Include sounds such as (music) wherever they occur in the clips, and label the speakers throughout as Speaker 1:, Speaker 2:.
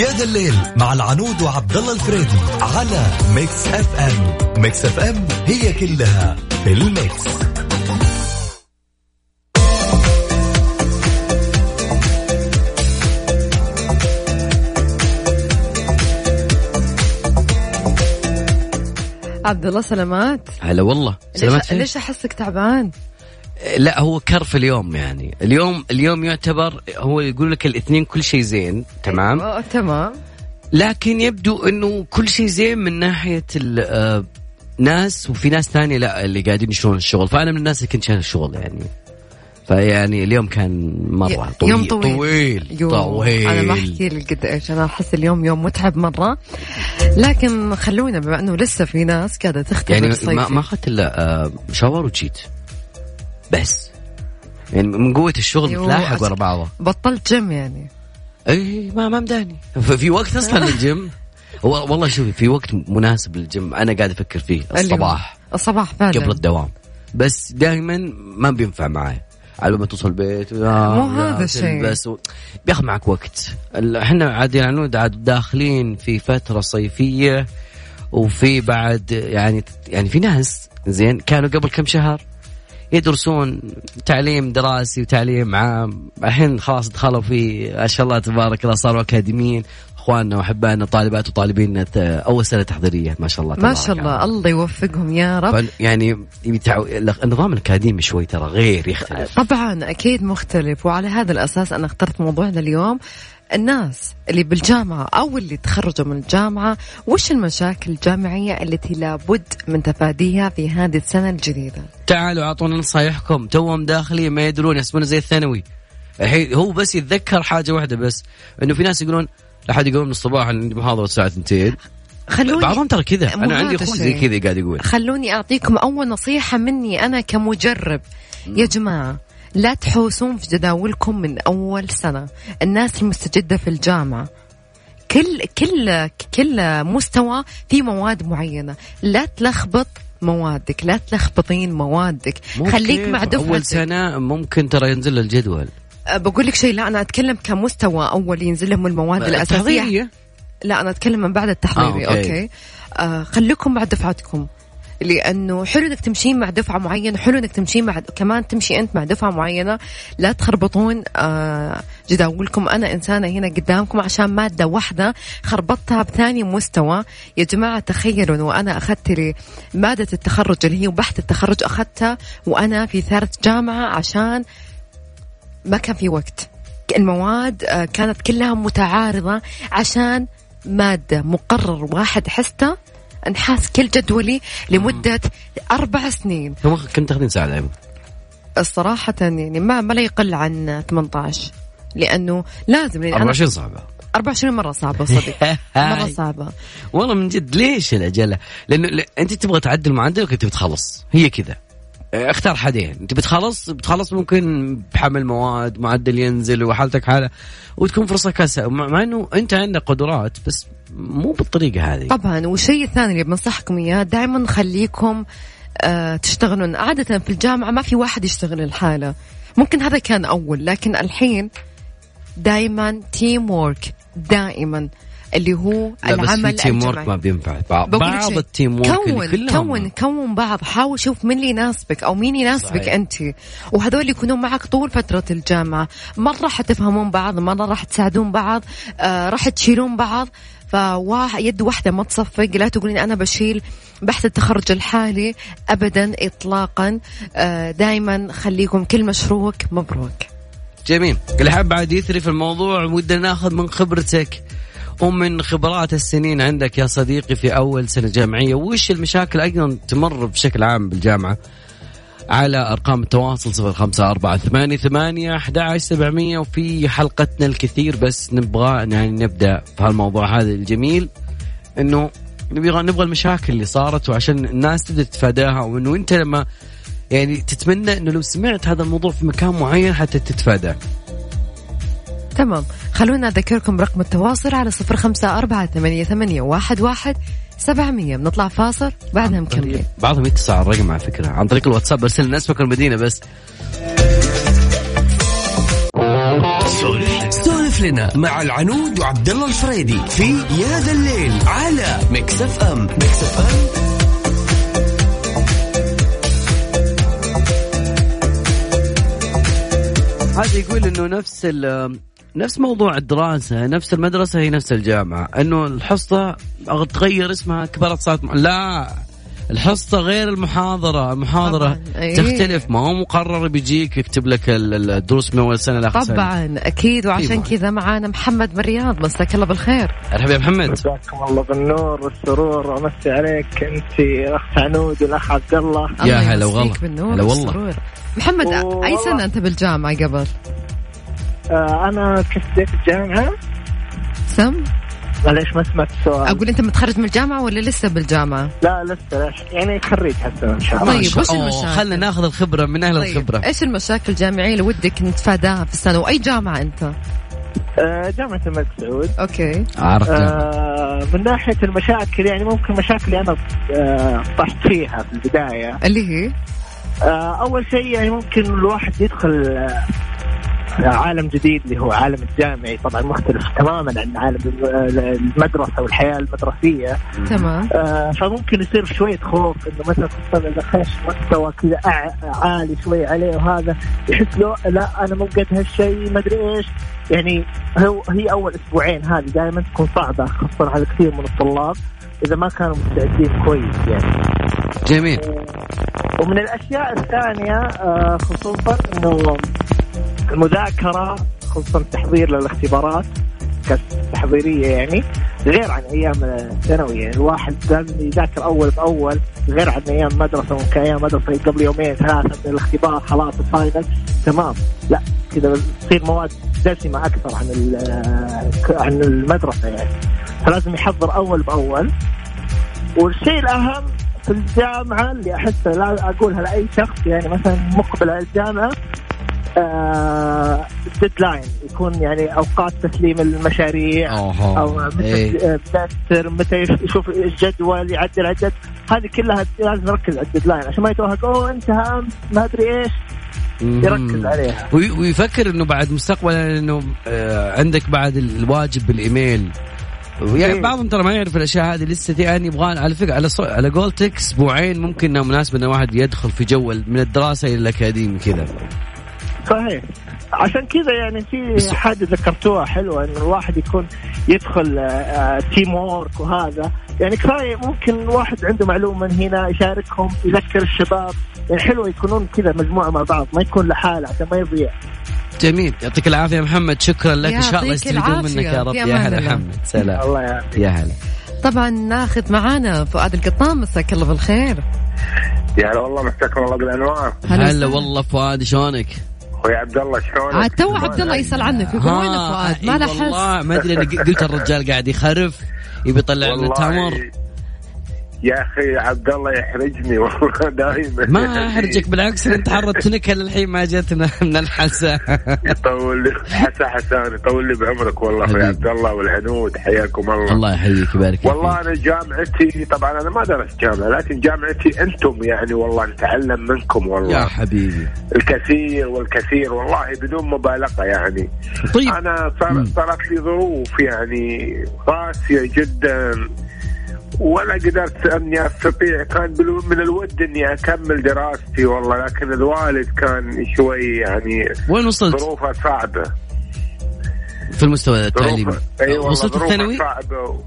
Speaker 1: يا ذا الليل مع العنود وعبد الله الفريدي على Mix FM Mix FM هي كلها في ال mix
Speaker 2: عبد الله سلامات
Speaker 3: هلا والله سلامات
Speaker 2: ليش؟ ليش أحسك تعبان؟
Speaker 3: لا هو كرف اليوم يعني. اليوم اليوم يعتبر هو يقول لك الاثنين كل شيء زين تمام؟
Speaker 2: أوه، تمام.
Speaker 3: لكن يبدو إنه كل شيء زين من ناحية الناس وفي ناس ثانية لا اللي قاعدين يشتغلون الشغل. فأنا من الناس اللي كنت شايل الشغل يعني. فيعني اليوم كان
Speaker 2: مرة
Speaker 3: طويل
Speaker 2: يوم طويل.
Speaker 3: طويل,
Speaker 2: يو
Speaker 3: طويل.
Speaker 2: أنا ما أحكي لك قد إيش. أنا أحس اليوم يوم متعب مرة. لكن خلونا بما إنه لسه في ناس قاعدة تختبر
Speaker 3: يعني ما أخذت إلا آه، شاور وجيت. بس. يعني من قوة الشغل
Speaker 2: يو،
Speaker 3: تلاحق
Speaker 2: أس-
Speaker 3: ورا بعضها؟
Speaker 2: بطلت جيم يعني.
Speaker 3: اي ما ما مداني. في وقت أصلا (laughs) للجيم والله شوفي في وقت مناسب للجيم أنا قاعد أفكر فيه الصباح.
Speaker 2: الصباح فعلا.
Speaker 3: قبل الدوام. بس دائما ما بينفع معي. على ما توصل البيت
Speaker 2: مو هذا الشيء.
Speaker 3: بس. و... بياخذ معك وقت. إحنا عاد يا عنود عاد داخلين في فترة صيفية وفي بعد يعني يعني في ناس زين كانوا قبل كم شهر؟ يدرسون تعليم دراسي وتعليم عام. الحين خلاص دخلوا في ما شاء الله تبارك الله صاروا أكاديميين. أخواننا وأحبائنا طالبات وطالبين أول سنة تحضيرية ما شاء الله
Speaker 2: ما شاء الله. الله. يوفقهم يا رب.
Speaker 3: يعني يتعو... النظام الأكاديمي شوي ترى غير يختلف.
Speaker 2: طبعا أكيد مختلف. وعلى هذا الأساس أنا اخترت موضوعنا اليوم. الناس اللي بالجامعة أو اللي تخرجوا من الجامعة وش المشاكل الجامعية التي لابد من تفاديها في هذه السنة الجديدة؟
Speaker 3: تعالوا أعطونا نصايحكم توهم داخلين ما يدرون يحسبونه زي الثانوي. الحين هو بس يتذكر حاجة واحدة بس إنه في ناس يقولون لا حد يقوم من الصباح عندي محاضرة الساعة 2
Speaker 2: خلوني
Speaker 3: بعضهم ترى كذا. أنا عندي أخوي زي. كذا قاعد يقول.
Speaker 2: خلوني أعطيكم أول نصيحة مني أنا كمجرب. يا جماعة لا تحوسون في جداولكم من أول سنة. الناس المستجدة في الجامعة. كل كل كل مستوى في مواد معينة. لا تلخبط موادك لا تلخبطين موادك.
Speaker 3: مو
Speaker 2: خليك مع
Speaker 3: أول
Speaker 2: دفعتك.
Speaker 3: سنة ممكن ترى ينزل الجدول.
Speaker 2: أه، بقول لك شيء لا أنا أتكلم كمستوى أول ينزل لهم المواد الأساسية.
Speaker 3: تحضيرية.
Speaker 2: لا أنا أتكلم من بعد التحضيري
Speaker 3: آه، okay.
Speaker 2: okay, okay. آه خليكم مع دفعتكم. لأنه حلو إنك تمشين مع دفعة معينة حلو إنك تمشين مع كمان تمشي أنت مع دفعة معينة. لا تخربطون آه جداولكم. أنا إنسانة هنا قدامكم عشان مادة واحدة خربطتها بثاني مستوى. يا جماعة تخيلوا إنه أنا اخذت لي مادة التخرج اللي هي بحث التخرج أخذتها وأنا في ثالث جامعة عشان ما كان في وقت. المواد آه، كانت كلها متعارضة عشان مادة مقرر واحد حسته انحاس كل جدولي لمدة أربع سنين.
Speaker 3: كم تاخذين ساعة دائما؟
Speaker 2: الصراحة يعني ما ما لا يقل عن 18 لأنه لازم لأن أنا
Speaker 3: 24 صعبة.
Speaker 2: 24 مرة صعبة صدق (laughs) مرة صعبة.
Speaker 3: والله من جد ليش العجله؟ لأنه ل- أنت تبغى تعدل معدلك انت بتخلص. هي كذا. أه، اختار حدين. أنت بتخلص بتخلص ممكن بحمل مواد معدل ينزل وحالتك حالة وتكون فرصة كاسه مع مع إنه أنت عندك قدرات بس مو بالطريقة هذه.
Speaker 2: طبعا والشيء الثاني اللي بنصحكم إياه دائما خليكم آه تشتغلون. عادة في الجامعة ما في واحد يشتغل الحالة. ممكن هذا كان أول لكن الحين دائما team work دائما. اللي هو
Speaker 3: لا بس في
Speaker 2: العمل
Speaker 3: team work
Speaker 2: الجماعي.
Speaker 3: ما بينفع بعض,
Speaker 2: ال
Speaker 3: team work اللي
Speaker 2: كون
Speaker 3: كلهم.
Speaker 2: كون كون بعض. حاول شوف مين اللي يناسبك أو مين يناسبك
Speaker 3: صحيح.
Speaker 2: أنت. وهذول يكونون معك طول فترة الجامعة. مرة حتفهمون بعض مرة راح تساعدون بعض آه راح تشيلون بعض. فواحد يد واحدة ما تصفق لا تقولين أنا بشيل بحث التخرج الحالي أبدا إطلاقا. آه دائما خليكم كل مشروك مبروك.
Speaker 3: جميل. اللي حاب بعد يثري في الموضوع ودنا ناخذ من خبرتك ومن خبرات السنين عندك يا صديقي في أول سنة جامعية. وش المشاكل أيضا تمر بشكل عام بالجامعة؟ على أرقام التواصل صفر خمسة أربعة ثمانية ثمانية أحد سبعمية وفي حلقتنا الكثير بس نبغى يعني نبدأ في هالموضوع هذا الجميل إنه نبغى نبغى المشاكل اللي صارت وعشان الناس تقدر تتفاداها وإنه أنت لما يعني تتمنى إنه لو سمعت هذا الموضوع في مكان معين حتى تتفاداه.
Speaker 2: تمام. خلونا أذكركم برقم التواصل على صفر خمسة أربعة ثمانية, ثمانية واحد, واحد سبعمية. بنطلع فاصل بعدها مكملين
Speaker 3: بعضهم يتصل على الرقم على فكرة. عن طريق الواتساب ارسل لنا اسمك والمدينه بس.
Speaker 1: سولف لنا مع العنود وعبد الله الفريدي في يا ذا الليل على ميكس اف ام. ميكس اف ام.
Speaker 3: هذا يقول إنه نفس نفس موضوع الدراسة نفس المدرسة هي نفس الجامعة. إنه الحصة تغير اسمها كبرت صارت لا الحصة غير المحاضرة. المحاضرة أيه. تختلف. ما هو مقرر بيجيك يكتب لك الدروس من أول سنة لآخر
Speaker 2: سنة. طبعا أكيد. وعشان كذا معانا محمد من الرياض. مساك الله بالخير.
Speaker 3: مرحبا يا محمد.
Speaker 4: مساكم الله بالنور والسرور. وامسي عليك. أنت الاخ عنود والأخ عبد الله.
Speaker 3: يا هلا وغلا هلا والله.
Speaker 2: محمد و... أي سنة أنت بالجامعة قبل؟
Speaker 4: آه أنا كنت في الجامعة.
Speaker 2: سم؟
Speaker 4: معليش ما سمعت السؤال.
Speaker 2: أقول أنت متخرج من الجامعة ولا لسه بالجامعة؟
Speaker 4: لا لسه يعني خريج هسه إن شاء الله.
Speaker 2: طيب وش المشاكل؟
Speaker 3: خلينا ناخذ الخبرة من أهل طيب. الخبرة.
Speaker 2: إيش المشاكل الجامعية اللي ودك نتفاداها في السنة؟ وأي جامعة أنت؟
Speaker 4: آه جامعة الملك سعود.
Speaker 2: أوكي.
Speaker 3: عرفت
Speaker 4: آه من ناحية المشاكل يعني ممكن مشاكل أنا آه طحت فيها في البداية.
Speaker 2: اللي هي؟
Speaker 4: آه أول شيء يعني ممكن الواحد يدخل آه عالم جديد اللي هو عالم الجامعي. طبعا مختلف تماما عن عالم المدرسة والحياة المدرسية.
Speaker 2: تمام.
Speaker 4: آه فممكن يصير شوية خوف إنه مثلا خصوصا إذا خش مستوى كذا عالي شوي عليه وهذا يحس له لا أنا مو قد هالشيء ما أدري إيش. يعني هو هي أول أسبوعين هذه دائما تكون صعبة خاصة على كثير من الطلاب إذا ما كانوا مستعدين كويس يعني.
Speaker 3: جميل.
Speaker 4: ومن الأشياء الثانية آه، خصوصا إنه المذاكرة خصوصا التحضير للاختبارات تحضيرية يعني غير عن أيام الثانوي يعني الواحد لازم يذاكر أول بأول غير عن أيام مدرسة ممكن أيام مدرسة قبل يومين ثلاثة من الاختبار خلاص الفاينل تمام. لا كذا تصير مواد دسمة أكثر عن عن المدرسة يعني. فلازم يحضر أول بأول. والشيء الأهم في الجامعة اللي أحسه لا أقولها لأي شخص يعني مثلا مقبل على الجامعة deadline آه يكون يعني أوقات تسليم المشاريع
Speaker 3: أوه.
Speaker 4: أو متى إيه. متى يشوف الجدول يعدل الجدول هذه كلها لازم نركز على ال deadline عشان ما يتوهق. أوه انتهى امس ما أدري إيش. يركز عليها.
Speaker 3: ويفكر إنه بعد مستقبلا إنه آه عندك بعد الواجب بالإيميل. يعني إيه. بعضهم ترى ما يعرف الأشياء هذه لسه يعني يبغى على فكرة على صو... على قولتك أسبوعين ممكن انها مناسبه ان الواحد يدخل في جو من الدراسة إلى الأكاديمي كذا.
Speaker 4: صحيح. عشان كذا يعني في حاجة ذكرتوها حلوة انه الواحد يكون يدخل team آه، work وهذا. يعني كفاية ممكن واحد عنده معلومة من هنا يشاركهم يذكر الشباب. يعني حلوة يكونون كذا مجموعة مع بعض ما يكون لحالة عشان ما يضيع.
Speaker 3: جميل. يعطيك العافية محمد. شكرا لك. إن شاء الله يستفيدون منك يا رب. يا هلا محمد. سلام.
Speaker 4: الله يعافيك.
Speaker 3: يا هلا.
Speaker 2: طبعا ناخذ معانا فؤاد القطان. مساك الله بالخير.
Speaker 5: يا هلا والله مساكم الله بالأنوار.
Speaker 3: هلا والله فؤاد شلونك؟
Speaker 5: أخوي عبد الله شلونك؟
Speaker 2: عاد تو عبد الله يسأل عنك يقول وين فؤاد؟ ما له حس
Speaker 3: والله ما أدري قلت الرجال قاعد يخرف يبي يطلع لنا تمر
Speaker 5: يا أخي عبد الله يحرجني والله دائما.
Speaker 3: ما أحرجك بالعكس انت حرت نكهه للحين ما جتنا من الحسا.
Speaker 5: يطول لي حسا حسان يطول لي بعمرك والله أخوي عبد الله والعنود حياكم الله.
Speaker 3: الله يحييك يبارك
Speaker 5: والله أنا جامعتي طبعا أنا ما درست جامعة لكن جامعتي أنتم يعني والله نتعلم منكم والله.
Speaker 3: يا حبيبي.
Speaker 5: الكثير والكثير والله بدون مبالغة يعني.
Speaker 3: طيب.
Speaker 5: أنا صارت لي ظروف يعني قاسية جدا. ولا قدرت أني أستطيع كان من الود أني أكمل دراستي والله لكن الوالد كان شوي يعني
Speaker 3: وين وصلت؟
Speaker 5: ظروفه صعبة
Speaker 3: في المستوى التعليمي
Speaker 5: أيوة
Speaker 3: وصلت الثانوي؟
Speaker 5: صعبة و...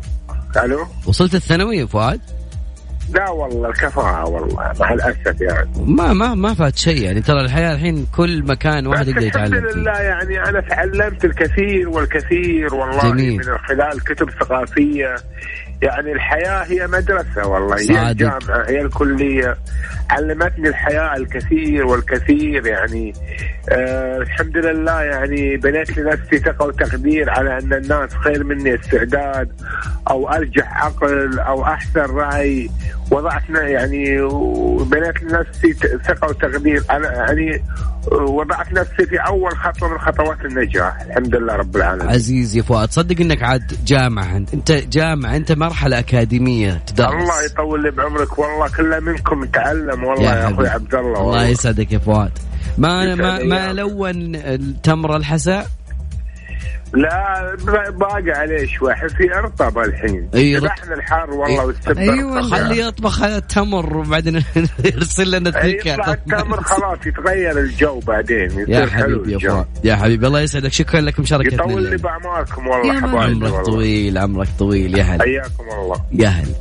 Speaker 5: ألو
Speaker 3: وصلت الثانوي يا فؤاد؟
Speaker 5: لا والله الكفاءة والله مع الأسف يعني
Speaker 3: ما ما ما فات شيء يعني ترى الحياة الحين كل مكان واحد يقدر يتعلم
Speaker 5: الحمد لله يعني أنا تعلمت الكثير والكثير والله
Speaker 3: جميل.
Speaker 5: من خلال كتب ثقافية يعني الحياة هي مدرسة والله
Speaker 3: صادق.
Speaker 5: هي الجامعة هي الكلية علمتني الحياة الكثير والكثير يعني آه الحمد لله يعني بنيت لنفسي ثقة وتقدير على أن الناس خير مني استعداد أو أرجح عقل أو أحسن رأي وضعت يعني وبنيت لنفسي ثقة وتقدير على يعني وضعت نفسي في أول خطوة من خطوات النجاح. الحمد لله رب العالمين.
Speaker 3: عزيز يا فؤاد صدق إنك عاد جامعة. أنت جامعة. أنت مرحلة أكاديمية تدرس.
Speaker 5: الله يطول لي بعمرك. والله كله منكم نتعلم والله يا, يا أخوي عبد الله.
Speaker 3: الله يسعدك يا فؤاد. ما ما ما لون التمر الحساء؟
Speaker 6: لا ب- باقي عليه شوي في ارطب الحين
Speaker 3: رط-
Speaker 6: ذبحنا الحار والله
Speaker 2: أيوة.
Speaker 6: أرطب.
Speaker 3: خليه يطبخ التمر وبعدين (laughs) يرسل لنا
Speaker 6: إي،
Speaker 3: تركه
Speaker 6: يطلع التمر خلاص يتغير الجو بعدين
Speaker 3: يا حبيبي يا يا حبيبي الله يسعدك شكرا لك مشاركتنا
Speaker 6: يطول لي. باعماركم
Speaker 2: يا
Speaker 6: والله. حبايبي
Speaker 3: عمرك
Speaker 6: والله.
Speaker 3: طويل عمرك طويل يا هلا
Speaker 6: حياكم الله
Speaker 3: يا هلا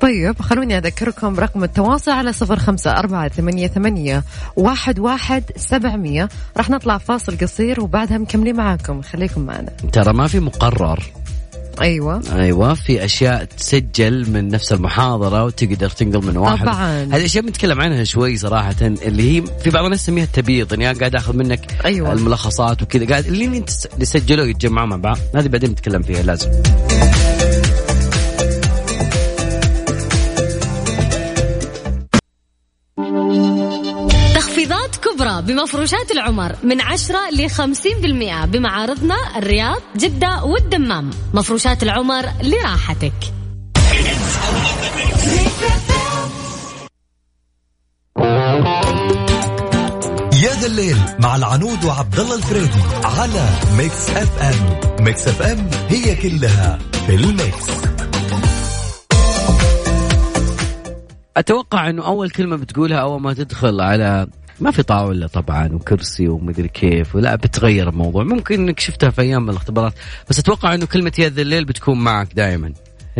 Speaker 2: طيب خلوني أذكركم برقم التواصل على صفر خمسة أربعة ثمانية, ثمانية واحد, واحد سبعمية. راح نطلع فاصل قصير وبعدها مكملين معاكم. خليكم معنا.
Speaker 3: ترى ما في مقرر.
Speaker 2: أيوة.
Speaker 3: أيوه في أشياء تسجل من نفس المحاضرة وتقدر تنقل من واحد.
Speaker 2: طبعاً.
Speaker 3: هذه أشياء بنتكلم عنها شوي صراحة اللي هي في بعض الناس تسميها التبييض اني قاعد آخذ منك
Speaker 2: أيوة.
Speaker 3: الملخصات وكذا. قاعد اللي انت اللي سجلوا يتجمعوا مع بعض. هذه بعدين نتكلم فيها لازم.
Speaker 7: تخفيضات كبرى بمفروشات العمر من 10 ل 50% بمعارضنا الرياض جدة والدمام. مفروشات العمر لراحتك.
Speaker 1: يا ذا الليل مع العنود وعبد الله الفريدي على ميكس اف ام. ميكس اف ام هي كلها في الميكس.
Speaker 3: أتوقع إنه أول كلمة بتقولها أول ما تدخل على ما في طاولة طبعا وكرسي ومدري كيف ولا بتغير الموضوع. ممكن إنك شفتها في أيام الاختبارات بس أتوقع إنه كلمة يا ذا الليل بتكون معك دائما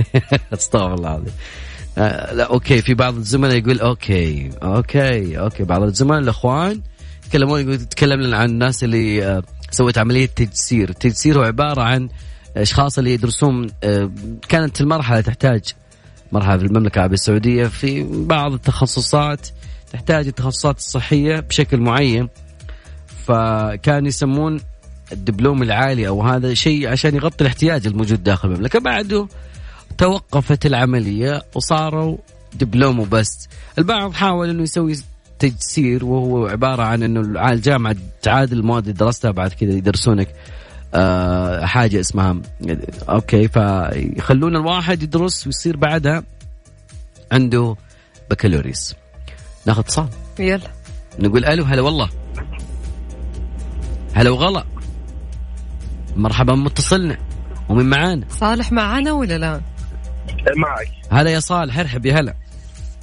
Speaker 3: (laughs) أستغفر الله العظيم. آه، لا okay في بعض الزملاء يقول okay okay okay. بعض الزملاء الأخوان يتكلمون يقول يتكلم لنا عن الناس اللي آه، سوت عملية تجسير، التجسير هو عبارة عن أشخاص اللي يدرسون آه، كانت المرحلة تحتاج مرحلة في المملكة العربية السعودية في بعض التخصصات تحتاج التخصصات الصحية بشكل معين. فكان يسمون الدبلوم العالي أو هذا شيء عشان يغطي الاحتياج الموجود داخل المملكة. بعده توقفت العملية وصاروا دبلوم وبس. البعض حاول إنه يسوي تجسير وهو عبارة عن إنه الجامعة تعادل المواد اللي درستها بعد كذا يدرسونك آه حاجة اسمها أوكي فيخلون الواحد يدرس ويصير بعدها عنده بكالوريوس. ناخذ اتصال.
Speaker 2: يلا.
Speaker 3: نقول ألو هلا والله. هلا وغلا. مرحبا متصلنا ومن معانا؟
Speaker 2: صالح معانا ولا لا؟
Speaker 6: معك.
Speaker 3: هلا يا صالح ارحب يا هلا.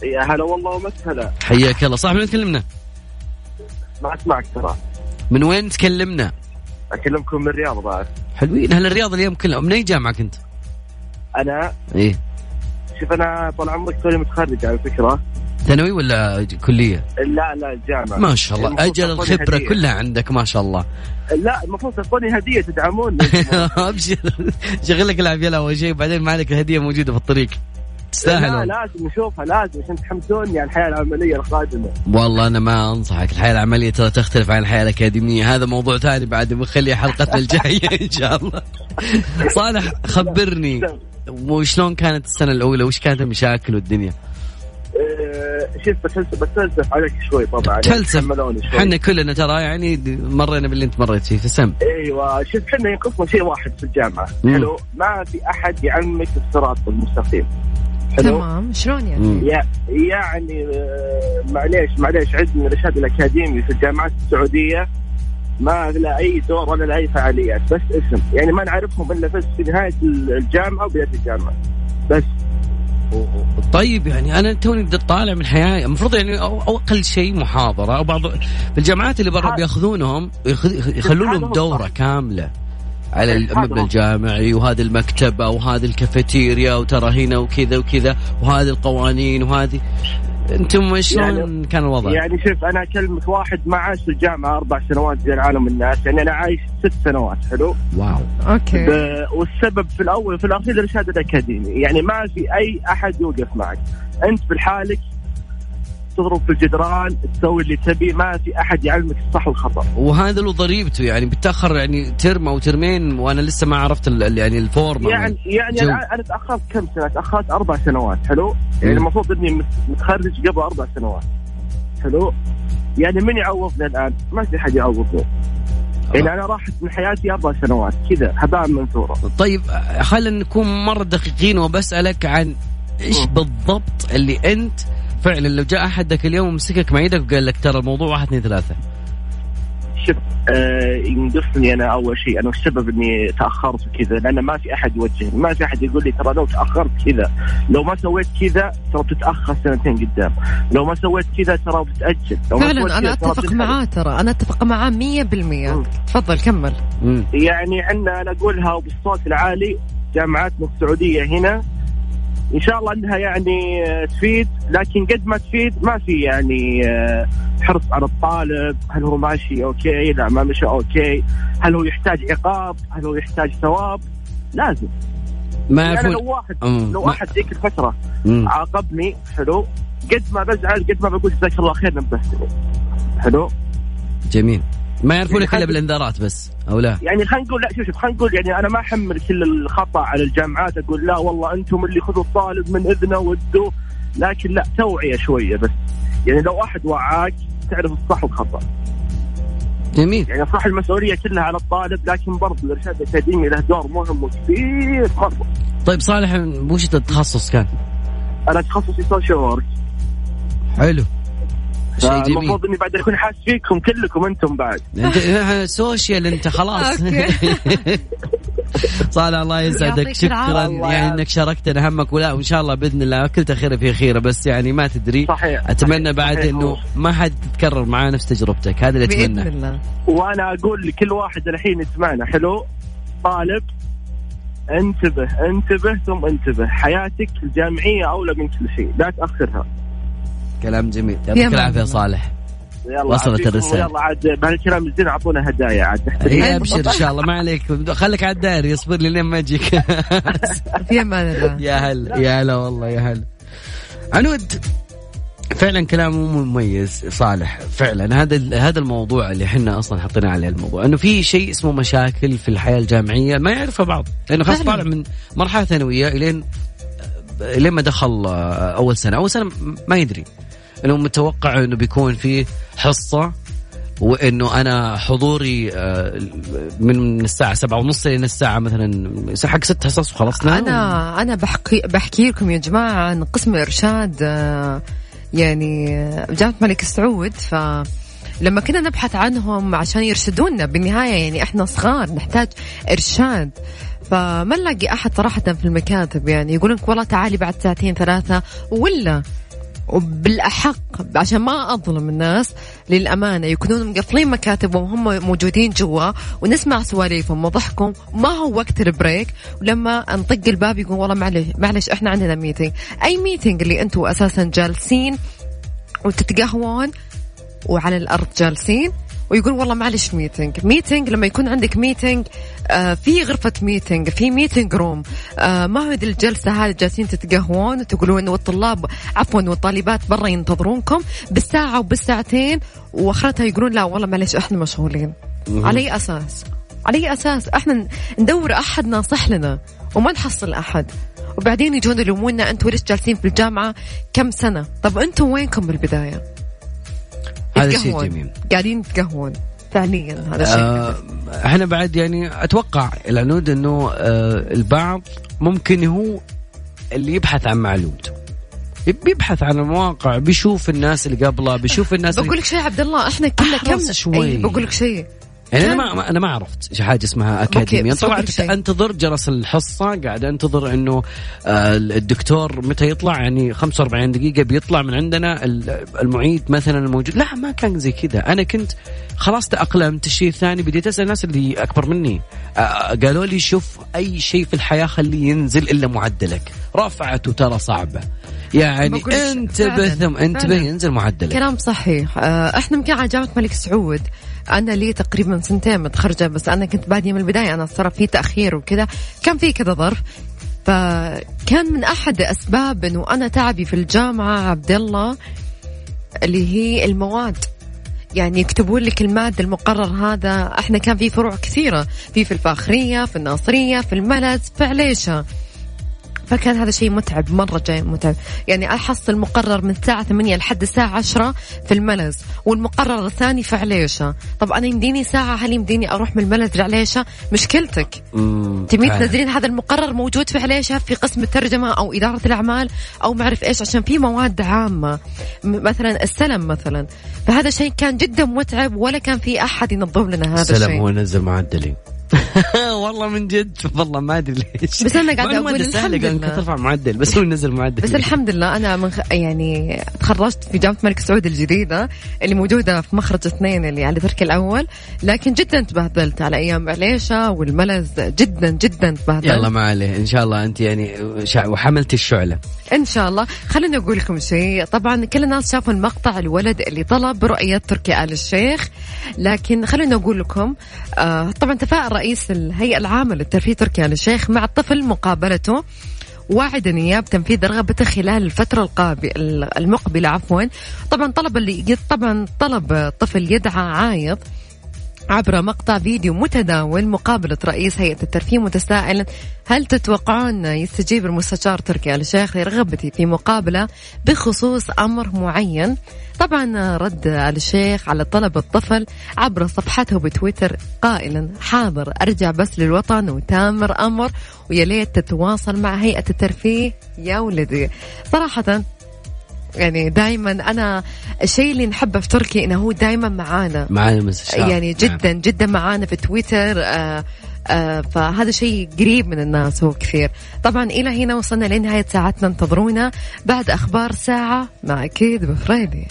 Speaker 6: يا هلا والله ومسهلا
Speaker 3: حياك الله. صاحب من تكلمنا؟
Speaker 6: ما أسمعك ترى.
Speaker 3: من وين تكلمنا؟
Speaker 6: أكلمكم من الرياض بعد
Speaker 3: حلوين. هلا الرياض اليوم كلها من أي جامعة كنت؟
Speaker 6: أنا؟
Speaker 3: إيه.
Speaker 6: شوف أنا طال عمرك توني متخرج على فكرة.
Speaker 3: ثانوي ولا كلية؟
Speaker 6: لا لا الجامعة
Speaker 3: ما شاء الله.
Speaker 6: تعطوني
Speaker 3: الخبرة
Speaker 6: هدية.
Speaker 3: كلها عندك ما شاء الله.
Speaker 6: لا المفروض تعطوني هدية تدعموني. (laughs)
Speaker 3: أبشر. شغل لك العافيه أول شيء. بعدين ما عليك الهديه موجودة في الطريق. تستاهل.
Speaker 6: لا. لازم نشوفها لازم عشان تحمسوني على الحياة العملية القادمة.
Speaker 3: والله أنا ما أنصحك. الحياة العملية ترى تختلف عن الحياة الأكاديمية. هذا موضوع ثاني بعد بنخليه حلقتنا الجاية (laughs) إن شاء الله. صالح خبرني. (laughs) وشلون كانت السنة الأولى؟ وش كانت المشاكل والدنيا؟
Speaker 6: شوف بتفلسف بتفلسف عليك شوي طبعا.
Speaker 3: تفلسف
Speaker 6: تحملوني شوي.
Speaker 3: إحنا كلنا ترى يعني مرينا باللي أنت مريت فيه فسم
Speaker 6: أيوه شوف إحنا ينقصنا شيء واحد في الجامعة.
Speaker 3: مم.
Speaker 6: حلو؟ ما في أحد يعلمك الصراط المستقيم. حلو؟
Speaker 2: تمام. شلون يعني؟
Speaker 6: يعني آه، معليش معليش عندنا الارشاد الاكاديمي في الجامعات السعودية ما لا أي دور ولا لا أي فعاليات بس اسم. يعني ما نعرفهم إلا بس في نهاية الجامعة وبداية الجامعة. بس.
Speaker 3: طيب يعني أنا توني بدي طالع من حياة المفروض يعني أو أقل شيء محاضرة أو بعض في الجامعات اللي برا بيأخذونهم يخ- يخلون لهم
Speaker 6: دورة.
Speaker 3: كاملة على المبنى. الجامعي وهذه المكتبة وهذه الكافيتيريا وترى هنا وكذا وكذا وهذه القوانين وهذه أنتم شلون
Speaker 6: يعني-
Speaker 3: كان الوضع؟
Speaker 6: يعني شوف أنا أكلمك واحد ما عاش في الجامعة أربع سنوات زي العالم الناس يعني أنا عايش ست سنوات حلو؟
Speaker 3: wow.
Speaker 2: Okay.
Speaker 6: ب- والسبب في الأول وفي الأخير الارشاد الأكاديمي يعني ما في أي أحد يوقف معك. أنت بحالك تضرب في الجدران تسوي اللي تبي ما في أحد يعلمك الصح والخطا
Speaker 3: وهذا له ضريبته يعني بتاخر يعني ترم أو ترمين وأنا لسه ما عرفت يعني ال form
Speaker 6: يعني يعني. أنا تأخرت كم سنة؟ تأخرت أربع سنوات حلو؟ يعني. المفروض إني مت- متخرج قبل أربع سنوات حلو؟ يعني من يعوضني الان؟ ما في حد يعوضني يعني أنا راحت من حياتي أربع سنوات كذا هباء منثورا
Speaker 3: طيب خلينا نكون مرة دقيقين وبسألك عن
Speaker 6: إيش.
Speaker 3: بالضبط اللي أنت فعلا لو جاء أحدك اليوم ومسكك مع يدك وقال لك ترى الموضوع واحد اثنين ثلاثة.
Speaker 6: شوف آه، ينقصني أنا أول شيء أنا السبب إني تأخرت وكذا لأن ما في أحد يوجهني ما في أحد يقول لي ترى لو تأخرت كذا. لو ما سويت كذا ترى بتتأخر سنتين قدام. لو ما سويت كذا ترى بتأجل. لو ما سويت
Speaker 2: فعلا أنا
Speaker 6: أتفق.
Speaker 2: معاه ترى أنا أتفق معاه 100% تفضل كمل.
Speaker 3: مم.
Speaker 6: يعني عندنا أنا أقولها وبالصوت العالي جامعاتنا السعودية هنا إن شاء الله إنها يعني آه، تفيد لكن قد ما تفيد ما في يعني آه، حرص على الطالب هل هو ماشي okay لا ما مشى okay هل هو يحتاج عقاب هل هو يحتاج ثواب لازم
Speaker 3: ما
Speaker 6: يعني لو واحد
Speaker 3: مم.
Speaker 6: لو واحد ذيك الفترة
Speaker 3: مم.
Speaker 6: عاقبني حلو قد ما بزعل قد ما بقول جزاك الله خير نبهتني حلو
Speaker 3: جميل ما يعرفونك
Speaker 6: يعني إلا
Speaker 3: بالإنذارات بس أو لا؟
Speaker 6: يعني خلينا نقول لا شوف شوف خلينا نقول يعني أنا ما أحمل كل الخطأ على الجامعات أقول لا والله أنتم اللي خذوا الطالب من إذنه ودوه لكن لا توعية شوية بس. يعني لو أحد وعاك تعرف الصح والخطأ.
Speaker 3: جميل.
Speaker 6: يعني صح المسؤولية كلها على الطالب لكن برضه الإرشاد الأكاديمي له دور مهم وكبير مرة.
Speaker 3: طيب صالح وش التخصص كان؟
Speaker 6: أنا تخصصي social work
Speaker 3: حلو. شيء جميل.
Speaker 6: المفروض إني بعد أكون حاس فيكم كلكم أنتم بعد.
Speaker 3: انت social أنت خلاص. (laughs) صالح الله يسعدك. شكرا. يعني. إنك شاركتنا همك ولا وإن شاء الله بإذن الله كل خير في خيره بس يعني ما تدري.
Speaker 6: صحيح
Speaker 3: أتمنى
Speaker 6: صحيح.
Speaker 3: بعد
Speaker 6: صحيح.
Speaker 3: إنه ما حد تتكرر معاه نفس تجربتك. هذا اللي أتمنى.
Speaker 2: الله.
Speaker 6: وأنا أقول لكل واحد الحين يسمعنا. حلو؟ طالب انتبه انتبه ثم انتبه. حياتك الجامعية أولى من كل شيء لا تأخرها.
Speaker 3: كلام جميل.
Speaker 2: يا
Speaker 3: يعطيك
Speaker 2: العافية.
Speaker 3: صالح.
Speaker 6: يلا
Speaker 3: وصلت الرسالة.
Speaker 6: يلا عاد بهالكلام الزين اعطونا هدايا عاد.
Speaker 3: هي (laughs) أبشر إن شاء الله. ما عليك. خليك على الدائري اصبر لي لين ما أجيك.
Speaker 2: في أمان الله
Speaker 3: يا هلا يا هلا والله يا هلا. عنود فعلا كلامه مميز صالح. فعلا هذا هذا الموضوع اللي إحنا أصلا حطينا عليه الموضوع. إنه في شيء اسمه مشاكل في الحياة الجامعية ما يعرفها بعض. لأنه خلاص. طالع من مرحلة ثانوية الين إلين ما دخل أول سنة. أول سنة ما يدري. انه متوقع انه بيكون في حصة وانه أنا حضوري آه، من الساعة سبعة ونص إلى الساعة مثلا حق ست حصص وخلصنا.
Speaker 2: أنا أنا بحكي بحكي لكم يا جماعة عن قسم إرشاد آه، يعني آه، جامعة الملك سعود ف لما كنا نبحث عنهم عشان يرشدونا بالنهاية يعني إحنا صغار نحتاج إرشاد. فما نلاقي أحد صراحة في المكاتب يعني يقول لك والله تعالي بعد ساعتين ثلاثة ولا وبالأحق عشان ما أظلم الناس للأمانة يكونون مقفلين مكاتبهم وهم موجودين جوا ونسمع سواليفهم وضحكهم. ما هو وقت ال break؟ ولما نطق الباب يقول والله معلش معلش إحنا عندنا meeting أي meeting اللي أنتم أساسا جالسين وتتقهوون وعلى الأرض جالسين ويقول والله معلش meeting meeting لما يكون عندك meeting آه في غرفة meeting في meeting room آه ما هو ذي الجلسة هذه جالسين تتقهوون وتقولون والطلاب عفوا والطالبات برا ينتظرونكم بالساعة وبالساعتين وأخرتها يقولون لا والله معلش إحنا مشغولين على أي أساس؟ على أي أساس؟ إحنا ندور أحد ناصح لنا وما نحصل أحد وبعدين يجون يلومونا أنتم ليش جالسين في الجامعة كم سنة؟ طب أنتم وينكم بالبداية؟
Speaker 3: هذا شيء. جميل
Speaker 2: قاعدين يتقهون فعليا هذا شيء
Speaker 3: آه إحنا بعد يعني أتوقع العنود إنه آه البعض ممكن هو اللي يبحث عن معلومه بيبحث عن المواقع بيشوف الناس اللي قبله بيشوف الناس
Speaker 2: بقول لك شيء عبد الله إحنا كنا كم
Speaker 3: شوي.
Speaker 2: بقول لك شيء
Speaker 3: يعني
Speaker 2: أنا
Speaker 3: ما أنا ما عرفت حاجة اسمها اكاديميا طلعت. أنتظر جرس الحصة قاعد أنتظر إنه آه، الدكتور متى يطلع؟ يعني 45 دقيقة بيطلع من عندنا ال- المعيد مثلا الموجود. لا ما كان زي كذا. أنا كنت خلاص تأقلمت. الشيء الثاني بديت أسأل الناس اللي أكبر مني. آه، قالوا لي شوف أي شيء في الحياة خليه ينزل إلا معدلك. رفعته ترى صعبة. يعني. انتبه انتبه. ينزل معدلك.
Speaker 2: كلام صحيح. آه، إحنا يمكن على جامعه الملك سعود. أنا لي تقريبا سنتين متخرجة بس أنا كنت باديه من البداية أنا صار في تأخير وكذا. كان في كذا ظرف فكان من أحد أسباب إنه أنا تعبي في الجامعة عبد الله اللي هي المواد. يعني يكتبون لك المادة المقرر هذا. إحنا كان في فروع كثيرة في في الفاخرية في الناصرية في الملز في عليشة فكان هذا شيء متعب مرة جاي متعب. يعني أحصل مقرر من الساعة 8 لحد الساعة 10 في الملز والمقرر الثاني في عليشة. طب أنا يمديني ساعة هل يمديني أروح من الملز لعليشة؟ مشكلتك.
Speaker 3: مم،
Speaker 2: تبي
Speaker 3: فعلا.
Speaker 2: تنزلين هذا المقرر موجود في عليشة في قسم الترجمة أو إدارة الأعمال أو معرف إيش عشان في مواد عامة. مثلا السلم مثلا. فهذا شيء كان جدا متعب ولا كان في أحد ينظم لنا هذا
Speaker 3: سلام
Speaker 2: الشيء.
Speaker 3: هو نزل معدلين (laughs) والله من جد. والله ما أدري ليش.
Speaker 2: بس (laughs) أقول
Speaker 3: مادة سهلة
Speaker 2: الحمد لله.
Speaker 3: ترفع معدل بس هو نزل معدل.
Speaker 2: بس الحمد لله أنا من خ... يعني تخرجت في جامعة الملك سعود الجديدة اللي موجودة في مخرج اثنين اللي على ترك الأول لكن جدا تبهدلت على أيام عليشه والملز جدا جدا تبهدلت.
Speaker 3: يلا ما عليه إن شاء الله أنت يعني شع- وحملت الشعلة.
Speaker 2: إن شاء الله. خليني أقول لكم شيء. طبعا كل الناس شافوا المقطع الولد اللي طلب رؤية تركي آل الشيخ لكن خليني أقول لكم آه طبعا تفاءل رئيس الهيئة العامة للترفيه تركي آل الشيخ مع الطفل مقابلته واعدا اياه بتنفيذ رغبته خلال الفترة القابل المقبلة عفوا. طبعا طلب اللي طبعا طلب الطفل يدعى عايض عبر مقطع فيديو متداول مقابلة رئيس هيئة الترفيه متسائلا هل تتوقعون يستجيب المستشار تركي آل الشيخ لرغبتي في مقابلة بخصوص أمر معين؟ طبعا رد آل الشيخ على طلب الطفل عبر صفحته بتويتر قائلا حاضر أرجع بس للوطن وتامر أمر ويا ليت تتواصل مع هيئة الترفيه يا ولدي. صراحة يعني دائما أنا الشيء اللي نحبه في تركي إنه هو دائما معانا.
Speaker 3: معانا المستشار
Speaker 2: يعني جدا جدا معانا في تويتر آه آه فهذا شيء قريب من الناس هو كثير. طبعا إلى هنا وصلنا لنهاية ساعتنا انتظرونا بعد أخبار ساعة مع أكيد بفريدي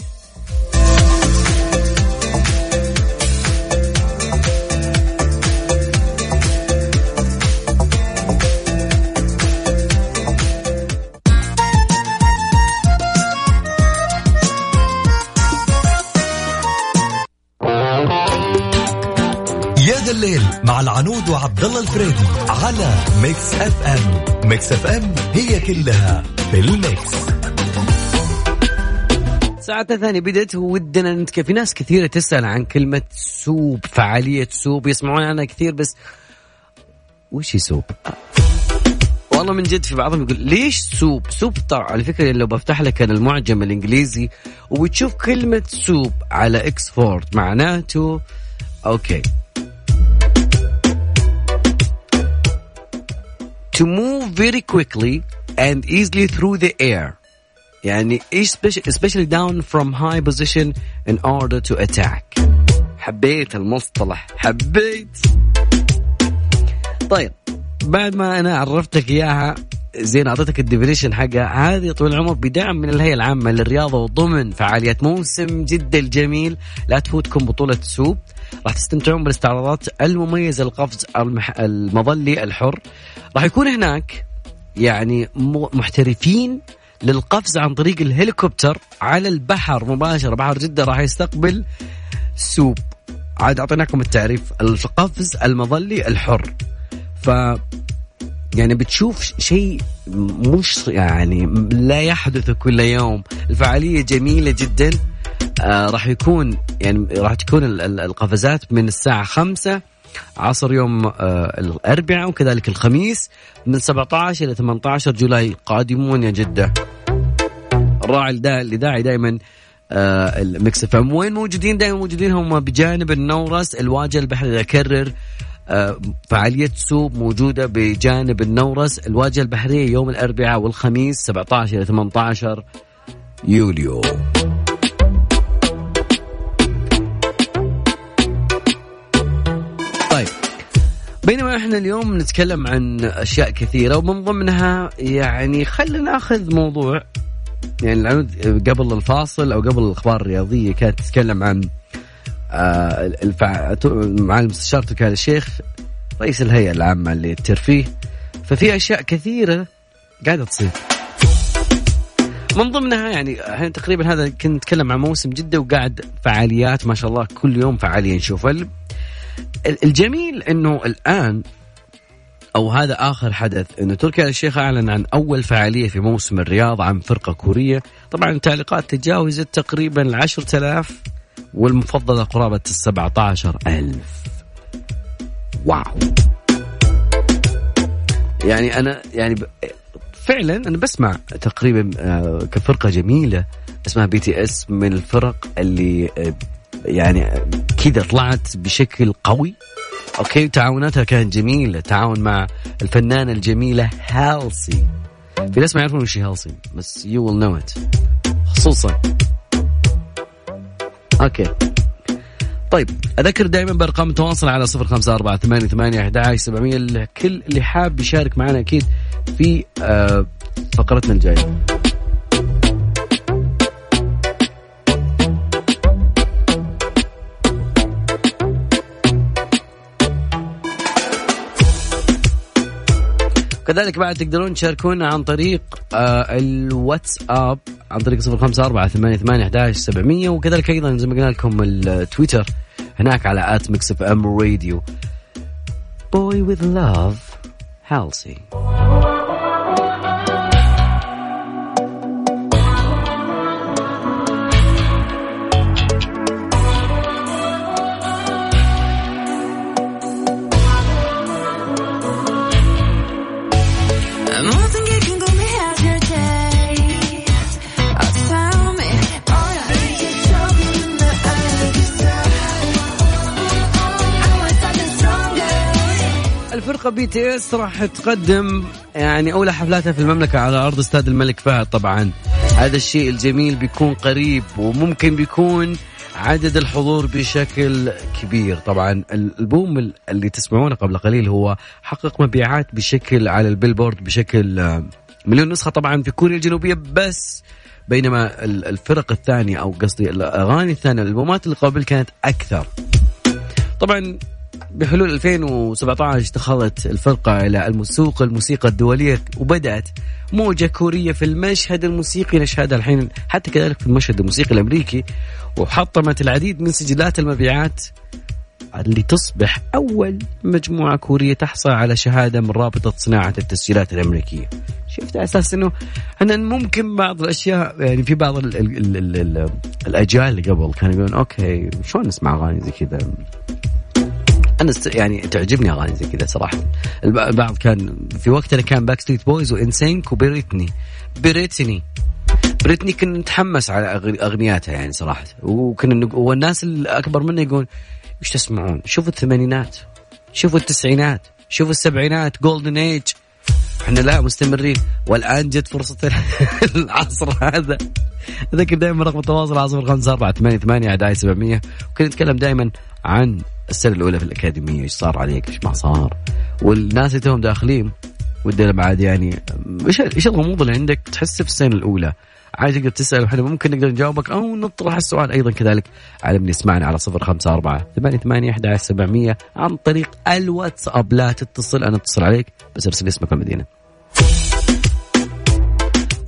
Speaker 1: الليل مع العنود وعبد الله الفريدي على ميكس اف ام. ميكس اف ام هي كلها في الميكس.
Speaker 3: ساعتنا الثانية بدأت ودنا نتكلم في ناس كثيرة تسأل عن كلمة soap فعالية soap. يسمعون عنها كثير بس وش هي soap؟ والله من جد في بعضهم يقول ليش soap؟ soap طبعا على فكرة لو بفتح لك أنا المعجم الإنجليزي وبتشوف كلمة soap على إكسفورد معناته okay. To move very quickly and easily through the air. يعني especially down from high position in order to attack. حبيت المصطلح. حبيت. طيب بعد ما أنا عرفتك إياها زين أعطيتك ال definition حقها هذه طول العمر بدعم من الهيئة العامة للرياضة وضمن فعاليات موسم جده الجميل لا تفوتكم بطولة سوب. راح تستمتعون بالاستعراضات المميزة القفز المح... المظلي الحر. راح يكون هناك يعني محترفين للقفز عن طريق الهليكوبتر على البحر مباشرة. بحر جدة راح يستقبل سوب. عاد أعطيناكم التعريف. القفز المظلي الحر. ف يعني بتشوف شيء مش يعني لا يحدث كل يوم. الفعالية جميلة جدا. آه راح يكون يعني راح تكون ال- ال- القفزات من الساعة خمسة عصر يوم آه الأربعاء وكذلك الخميس من 17 إلى 18 July قادمون يا جدة. الراعي الدا- الإذاعي دائما آه ال Mix FM. وين موجودين؟ دائما موجودين هم بجانب النورس الواجهة البحرية اكرر آه فعالية Swoop موجودة بجانب النورس الواجهة البحرية يوم الأربعاء والخميس 17 إلى 18 يوليو. بينما إحنا اليوم نتكلم عن أشياء كثيرة ومن ضمنها يعني خلينا ناخذ موضوع يعني قبل الفاصل أو قبل الأخبار الرياضية كانت تتكلم عن آه الفع... مع المستشار تركي آل الشيخ رئيس الهيئة العامة للترفيه. ففي أشياء كثيرة قاعدة تصير. من ضمنها يعني إحنا تقريبا هذا كنت نتكلم عن موسم جدة وقاعد فعاليات ما شاء الله كل يوم فعالية نشوف ال- الجميل إنه الآن أو هذا آخر حدث إنه تركي آل الشيخ أعلن عن أول فعالية في موسم الرياض عن فرقة كورية. طبعا التعليقات تجاوزت تقريبا ال 10000 والمفضلة قرابة ال 17000 wow. يعني أنا يعني فعلا أنا بسمع تقريبا آه، كفرقة جميلة اسمها BTS من الفرق اللي آه، يعني كذا طلعت بشكل قوي. okay تعاوناتها كانت جميلة تعاون مع الفنانة الجميلة Halsey. في ناس ما يعرفون وش Halsey بس you will know it خصوصا. أوكي. طيب أذكر دائما بأرقام التواصل على صفر خمسة أربعة ثمانية ثمانية أحد سبعمية الكل اللي حاب يشارك معنا أكيد في آه، فقرتنا الجاية. كذلك بعد تقدرون تشاركونا عن طريق آه الواتساب عن طريق صفر خمسة أربعة ثمانية ثمانية أحداش سبعمية وكذلك أيضا زي ما قلنا لكم التويتر هناك على at Mix FM Radio. بوي الفرقة BTS راح تقدم يعني أولى حفلاتها في المملكة على أرض استاد الملك فهد طبعا. هذا الشيء الجميل بيكون قريب وممكن بيكون عدد الحضور بشكل كبير. طبعا الالبوم اللي تسمعونه قبل قليل هو حقق مبيعات بشكل على ال Billboard بشكل آه، مليون نسخة طبعا في كوريا الجنوبية بس بينما ال- الفرق الثانية أو قصدي الأغاني الثانية الألبومات اللي قبل كانت أكثر. طبعا بحلول 2017 دخلت الفرقة إلى المسوق الموسيقى الدولية وبدأت موجة كورية في المشهد الموسيقي. نشهدها الحين حتى كذلك في المشهد الموسيقي الأمريكي وحطمت العديد من سجلات المبيعات اللي تصبح أول مجموعة كورية تحصل على شهادة من رابطة صناعة التسجيلات الأمريكية. شفت أساس أنه أنا ممكن بعض الأشياء يعني في بعض ال ال ال ال ال الأجيال اللي قبل كانوا يقولون okay شلون نسمع أغاني زي كذا؟ أنا است... يعني تعجبني أغاني زي كذا صراحة. الب- البعض كان في وقتنا كان Backstreet Boys و NSYNC و Britney Britney Britney كنا نتحمس على أغنياتها يعني صراحة. وكنا نق... والناس الأكبر منا يقول إيش تسمعون؟ شوفوا الثمانينات. شوفوا التسعينات. شوفوا السبعينات. golden age إحنا لا مستمرين. والآن جت فرصة (laughs) العصر هذا. أذكر دائما رقم التواصل على صفر خمسة أربعة ثمانية ثمانية أحد سبعمية. وكنا نتكلم دائما عن السنة الأولى في الأكاديمية إيش صار عليك؟ إيش ما صار؟ والناس اللي توهم داخلين ودنا بعد يعني إيش إيش الغموض اللي عندك تحسه في السنة الأولى؟ عادي تقدر تسأل وإحنا ممكن نقدر نجاوبك أو نطرح السؤال أيضا كذلك على من يسمعنا على صفر خمسة أربعة ثمانية ثمانية أحد سبعمية عن طريق الواتساب. لا تتصل أنا أتصل عليك بس ارسل اسمك والمدينة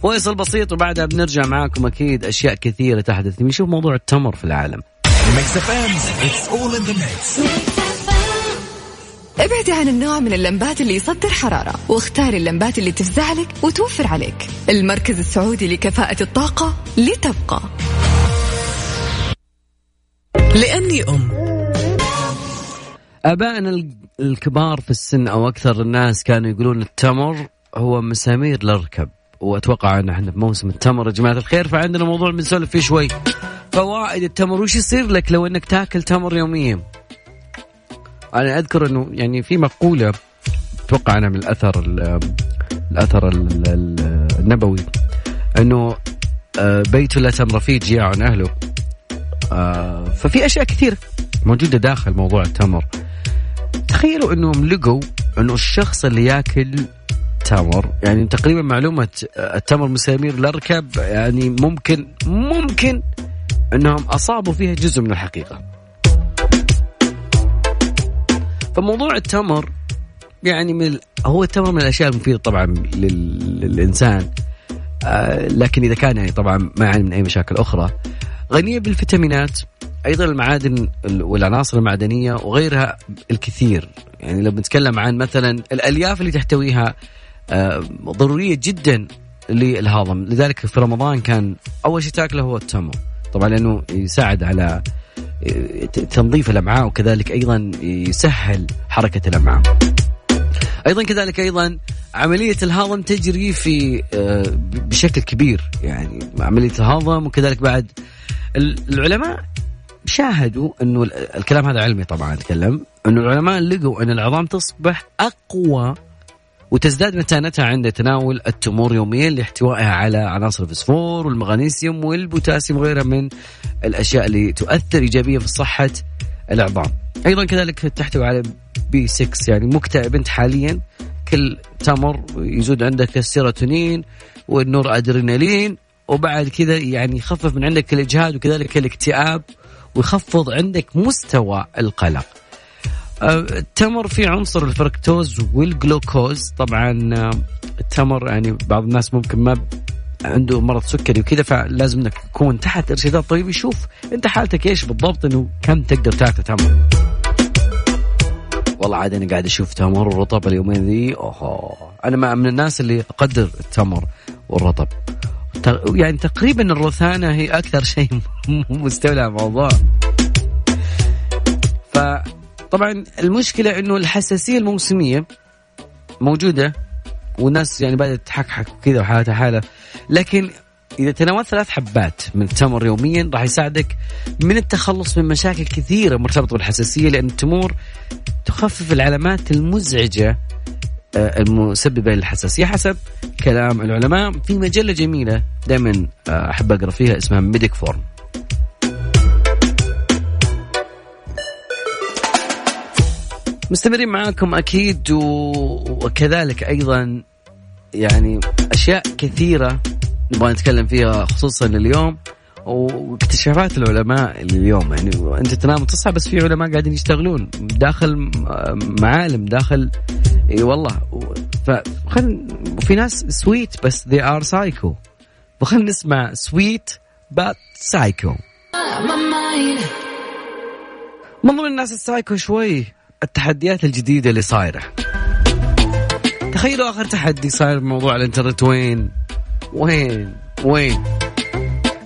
Speaker 3: فيصل بسيط وبعدها بنرجع معاكم أكيد أشياء كثيرة تحدث. نشوف موضوع التمر في العالم.
Speaker 1: Mix FM it's all in the mix
Speaker 8: ابعدي عن النوع من اللمبات اللي يصدر حرارة واختاري اللمبات اللي تفزع لك وتوفر عليك. المركز السعودي لكفاءة الطاقة لتبقى.
Speaker 9: لأني أم
Speaker 3: أبائنا ال- الكبار في السن أو أكثر الناس كانوا يقولون التمر هو مسامير الاركب وأتوقع أن إحنا في موسم التمر. يا جماعة الخير فعندنا موضوع بنسولف فيه شوي. فوائد التمر وش يصير لك لو إنك تاكل تمر يوميا؟ أنا أذكر إنه يعني في مقولة أتوقع أنا من الأثر ال- الأثر ال- ال- النبوي إنه آه، بيت لا تمر فيه جياع أهله. آه، ففي أشياء كثير موجودة داخل موضوع التمر. تخيلوا إنهم لقوا إنه الشخص اللي ياكل تمر يعني تقريبا معلومة التمر مسامير الأركب يعني ممكن ممكن إنهم أصابوا فيها جزء من الحقيقة. فموضوع التمر يعني من هو التمر من الأشياء المفيدة طبعا لل- للإنسان آه، لكن إذا كان يعني طبعا ما يعاني من أي مشاكل أخرى. غنية بالفيتامينات أيضا المعادن ال- والعناصر المعدنية وغيرها الكثير. يعني لو بنتكلم عن مثلا الألياف اللي تحتويها آه، ضرورية جدا للهضم. لذلك في رمضان كان أول شيء تاكله هو التمر. طبعا لأنه يساعد على آه، تنظيف الأمعاء وكذلك أيضا يسهل حركة الأمعاء. أيضا كذلك أيضا عملية الهضم تجري في آه، بشكل كبير. يعني عملية الهضم وكذلك بعد ال- العلماء شاهدوا إنه ال- الكلام هذا علمي طبعا أتكلم إنه العلماء لقوا إن العظام تصبح أقوى وتزداد متانتها عند تناول التمور يوميا لاحتوائها على عناصر الفسفور والمغنيسيوم والبوتاسيوم وغيرها من الأشياء اللي تؤثر ايجابيه في صحة العظام. أيضا كذلك تحتوي على B 6 يعني مكتئب انت حاليا كل تمر يزود عندك السيروتونين والنور أدرينالين وبعد كذا يعني يخفف من عندك الإجهاد وكذلك الاكتئاب ويخفض عندك مستوى القلق. التمر فيه عنصر الفركتوز والجلوكوز. طبعا آه، التمر يعني بعض الناس ممكن ما عنده مرض سكري وكذا فلازم إنك تكون تحت ارشادات طبيب يشوف أنت حالتك إيش بالضبط إنه كم تقدر تاكل تمر. والله عاد أنا قاعد أشوف تمر ورطب اليومين ذي. اوه أنا ما- من الناس اللي أقدر التمر والرطب. يعني تقريبا الروثانة هي أكثر (laughs) شيء مستولى الموضوع. فطبعا المشكلة إنه الحساسية الموسمية موجودة والناس يعني بدأت تحكحك كذا وحالتها حالة. لكن إذا تناولت ثلاث حبات من التمر يوميا راح يساعدك من التخلص من مشاكل كثيرة مرتبطة بالحساسية لأن التمور تخفف العلامات المزعجة آه، المسببة للحساسية حسب كلام العلماء. في مجلة جميلة دائما أحب أقرأ فيها اسمها Medic Forum مستمرين معاكم أكيد و- وكذلك أيضا يعني أشياء كثيرة نبغى نتكلم فيها خصوصا اليوم واكتشافات العلماء اليوم. يعني أنت تنام وتصحى بس في علماء قاعدين يشتغلون داخل معالم داخل إي والله. فخل وفي ناس sweet بس they are psycho. فخلنا نسمع sweet but psycho. من ضمن الناس السايكو شوي. التحديات الجديدة اللي صايرة. تخيلوا آخر تحدي صاير بموضوع الإنترنت وين؟ وين؟ وين؟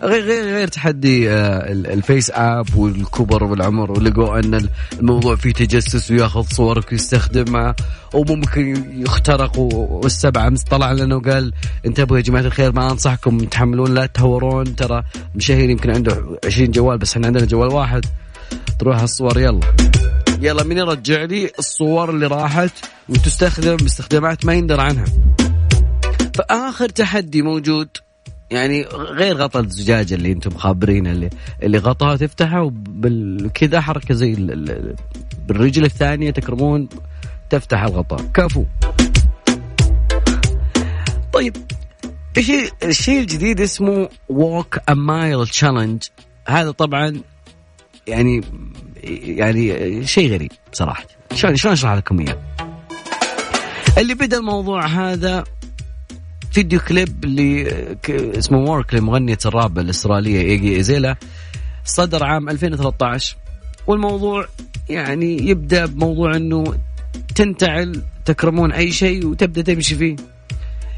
Speaker 3: غير غير غير تحدي آه، ال- ال FaceApp والكبر والعمر ولقوا أن الموضوع فيه تجسس وياخذ صورك ويستخدمها وممكن يخترق والسبعه أمس طلع لنا وقال انتبهوا يا جماعة الخير ما أنصحكم تحملون لا تهورون. ترى مشاهير يمكن عنده 20 جوال بس إحنا عندنا جوال واحد. تروح الصور يلا. يلا مين يرجع لي الصور اللي راحت وتستخدم باستخدامات ما يندر عنها؟ فآخر تحدي موجود. يعني غير غطاء الزجاجه اللي أنتم خابرين اللي اللي غطاها تفتحه وكذا حركة زي ال- ال- بالرجل الثانية تكرمون تفتح الغطاء. كفو. طيب إيش الشيء الجديد اسمه walk a mile challenge هذا طبعا يعني يعني شيء غريب صراحة. شلون شلون أشرح لكم إياه؟ اللي بدأ الموضوع هذا فيديو كليب اللي اسمه وورك لمغنية الراب الإسرائيلية إيجي إيزيلا صدر عام 2013 والموضوع يعني يبدأ بموضوع أنه تنتعل تكرمون أي شيء وتبدأ تمشي فيه.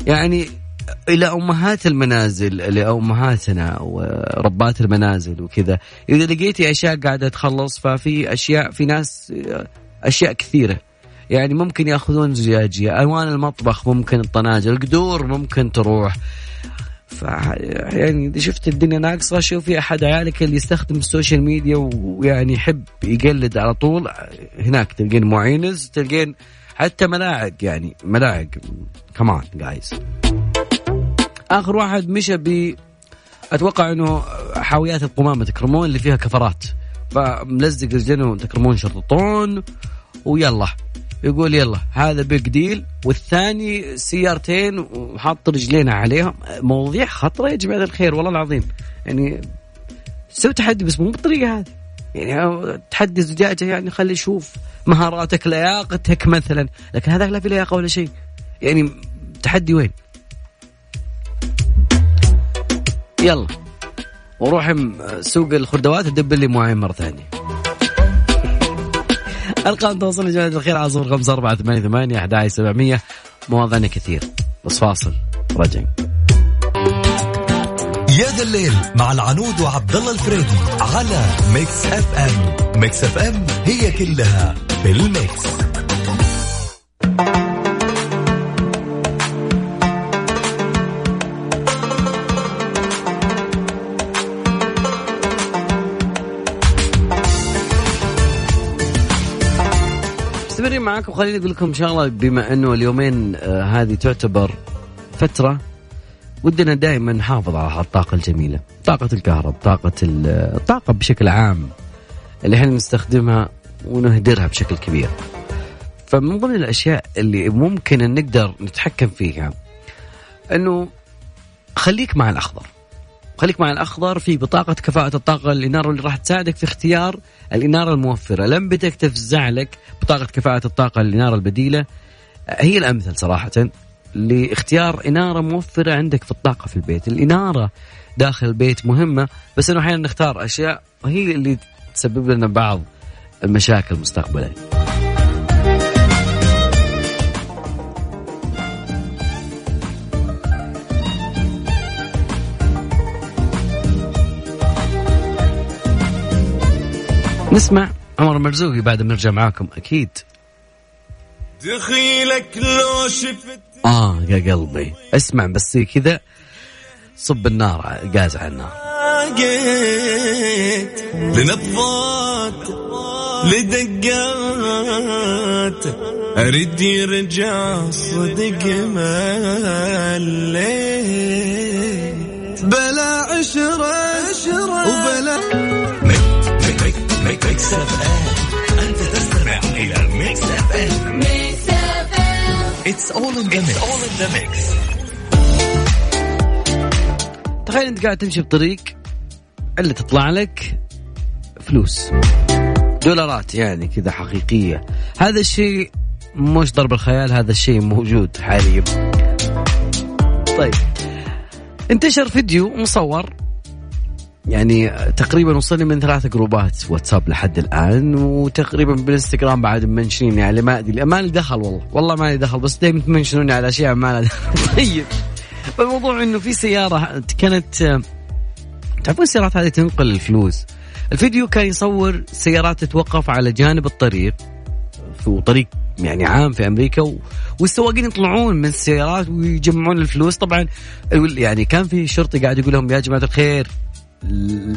Speaker 3: يعني إلى أمهات المنازل لأمهاتنا وربات المنازل وكذا. إذا لقيتي أشياء قاعدة تخلص ففي أشياء في ناس أشياء كثيرة. يعني ممكن يأخذون زجاجية ألوان المطبخ ممكن الطناجر القدور ممكن تروح. ف يعني إذا شفت الدنيا ناقصة شوفي أحد عيالك اللي يستخدم السوشيال ميديا ويعني يحب يقلد على طول هناك تلقين معينز تلقين حتى ملاعق يعني ملاعق. كمان جايز آخر واحد مشى ب أتوقع إنه حاويات القمامة تكرمون اللي فيها كفرات. فملزق رجلينه تكرمون شرطون ويلا. يقول يلا هذا بيج ديل والثاني سيارتين وحاط رجلينا عليهم. مواضيع خطرة يا جماعة الخير والله العظيم. يعني سوي تحدي بس مو بالطريقة هذه. يعني تحدي زجاجه يعني خلي يشوف مهاراتك لياقتك مثلا. لكن هذاك لا في لياقة ولا شيء. يعني تحدي وين؟ يلا. وروح سوق الخردوات تدبر لي معين مرة ثانية. ارقام تواصل يا جماعة الخير على صفر خمسة أربعة ثمانية ثمانية أحد سبعمية. مواضيعنا كثير. بس فاصل. راجعين.
Speaker 1: يا ذا الليل مع العنود وعبد الله الفريدي على Mix FM. Mix FM هي كلها في
Speaker 3: معاكم خليني أقول لكم شغله بما أنه اليومين آه هذه تعتبر فترة ودنا دائما نحافظ على الطاقة الجميلة، طاقة الكهرب، طاقة ال- الطاقه بشكل عام اللي إحنا نستخدمها ونهدرها بشكل كبير. فمن ضمن الأشياء اللي ممكن نقدر نتحكم فيها إنه خليك مع الأخضر. خليك مع الأخضر في بطاقة كفاءة الطاقة الإنارة اللي راح تساعدك في اختيار الإنارة الموفرة، لم بدك تفزع لك بطاقة كفاءة الطاقة الإنارة البديلة. هي الأمثل صراحة لاختيار إنارة موفرة عندك في الطاقة في البيت، الإنارة داخل البيت مهمة بس إنه أحيانا نختار أشياء وهي اللي تسبب لنا بعض المشاكل مستقبلا. نسمع عمر مرزوقي بعد ما نرجع معاكم أكيد.
Speaker 10: دخيلك لو شفت.
Speaker 3: آه يا قلبي. اسمع بس كذا صب النار قاز على النار.
Speaker 10: لنبضات لدقات. أريد يرجع صدق مليت بلا عشرة عشرة وبلا
Speaker 1: Mix FM انت تستمع إلى Mix FM it's all in the mix
Speaker 3: تخيل انت قاعد تمشي بطريق اللي تطلع لك فلوس. دولارات يعني كذا حقيقية. هذا الشيء مش ضرب الخيال هذا الشيء موجود حاليا. طيب. انتشر فيديو مصور يعني تقريبا وصلني من ثلاث جروبات واتساب لحد الآن وتقريبا بالإنستغرام بعد منشنين يعني ما أدري ما لي دخل والله والله ما لي دخل بس دائما تمنشنوني على أشياء ما لها (laughs) طيب. فالموضوع إنه في سيارة كانت تعرفون السيارات هذه تنقل الفلوس. الفيديو كان يصور سيارات تتوقف على جانب الطريق في طريق يعني عام في أمريكا و... والسواقين يطلعون من السيارات ويجمعون الفلوس. طبعا يعني كان في شرطي قاعد يقول لهم يا جماعة الخير ال-